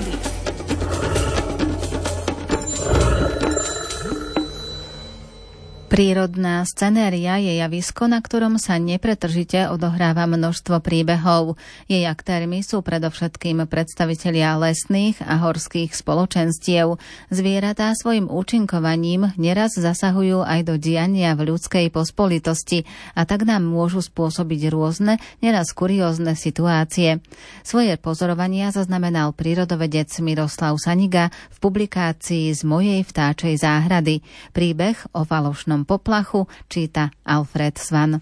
Melody. Prírodná scenéria je javisko, na ktorom sa nepretržite odohráva množstvo príbehov. Jej aktérmi sú predovšetkým predstavitelia lesných a horských spoločenstiev. Zvieratá svojim účinkovaním neraz zasahujú aj do diania v ľudskej pospolitosti a tak nám môžu spôsobiť rôzne, neraz kuriózne situácie. Svoje pozorovania zaznamenal prírodovedec Miroslav Saniga v publikácii z mojej vtáčej záhrady. Príbeh o falošnom Červenom poplachu číta Alfred Svan.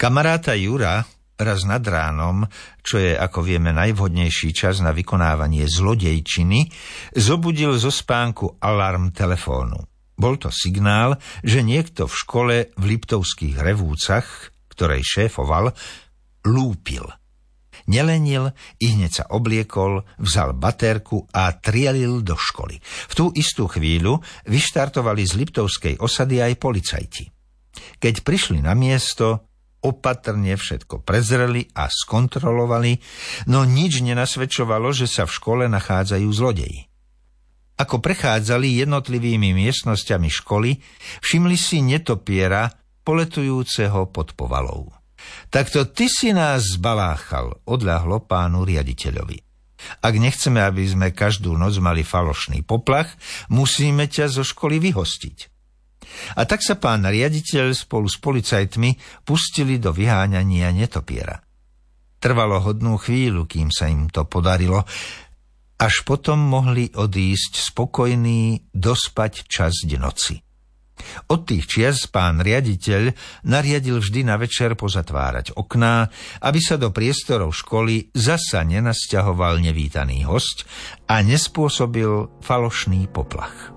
Kamaráta Jura raz nad ránom, čo je, ako vieme, najvhodnejší čas na vykonávanie zlodejčiny, zobudil zo spánku alarm telefónu. Bol to signál, že niekto v škole v Liptovských revúcach, ktorej šéfoval, lúpil. Nelenil, i hneď sa obliekol, vzal baterku a trielil do školy. V tú istú chvíľu vyštartovali z Liptovskej osady aj policajti. Keď prišli na miesto, opatrne všetko prezreli a skontrolovali, no nič nenasvedčovalo, že sa v škole nachádzajú zlodeji. Ako prechádzali jednotlivými miestnosťami školy, všimli si netopiera poletujúceho pod povalou. Takto ty si nás zbaláchal, odľahlo pánu riaditeľovi. Ak nechceme, aby sme každú noc mali falošný poplach, musíme ťa zo školy vyhostiť. A tak sa pán riaditeľ spolu s policajtmi pustili do vyháňania netopiera. Trvalo hodnú chvíľu, kým sa im to podarilo, až potom mohli odísť spokojní dospať časť noci. Od tých čias pán riaditeľ nariadil vždy na večer pozatvárať okná, aby sa do priestorov školy zasa nenasťahoval nevítaný host a nespôsobil falošný poplach.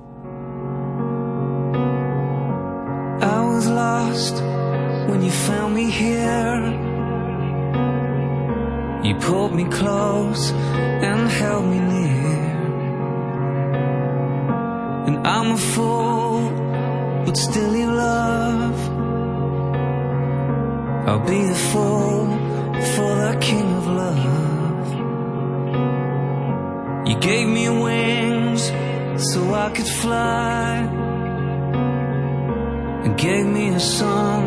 I was lost when you found me here. You pulled me close and held me near. And I'm a fool but still you love. I'll be the fool for the king of love. You gave me wings so I could fly, and gave me a song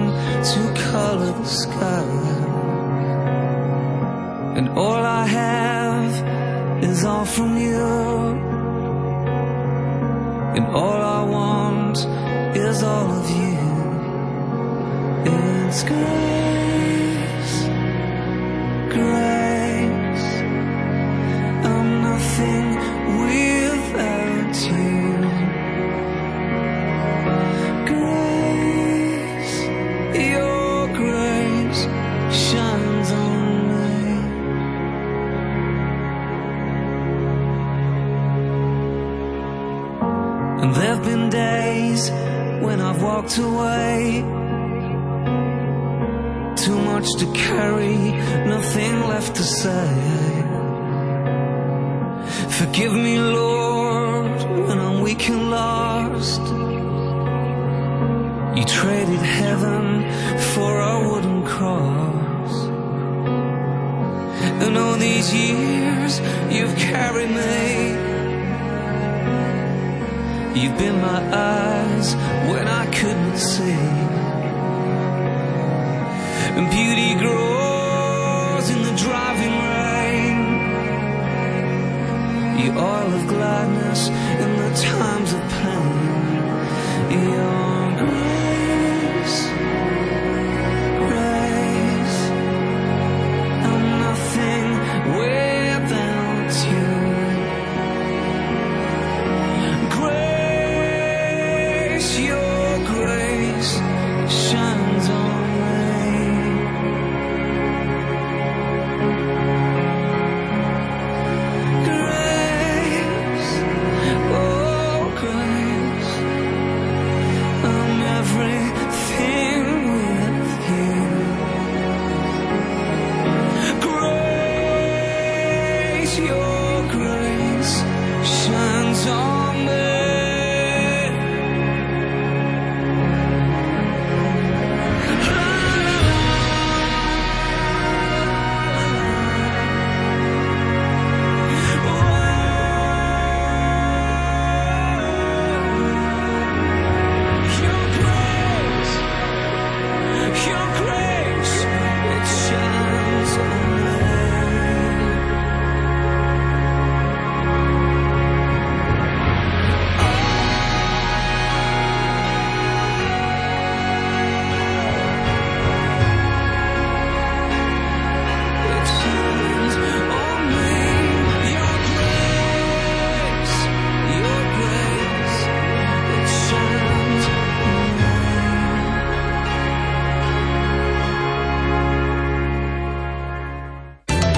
to color the sky. And all I have is all from you, and all I is all of you. It's grace, grace. I'm nothing without you. Grace, your grace shines on me. And there've been days when I've walked away. Too much to carry, nothing left to say. Forgive me, Lord, when I'm weak and lost. You traded heaven for a wooden cross. And all these years you've carried me. You've been my eyes when I couldn't see. And beauty grows in the driving rain. You oil of gladness in the times of pain. You're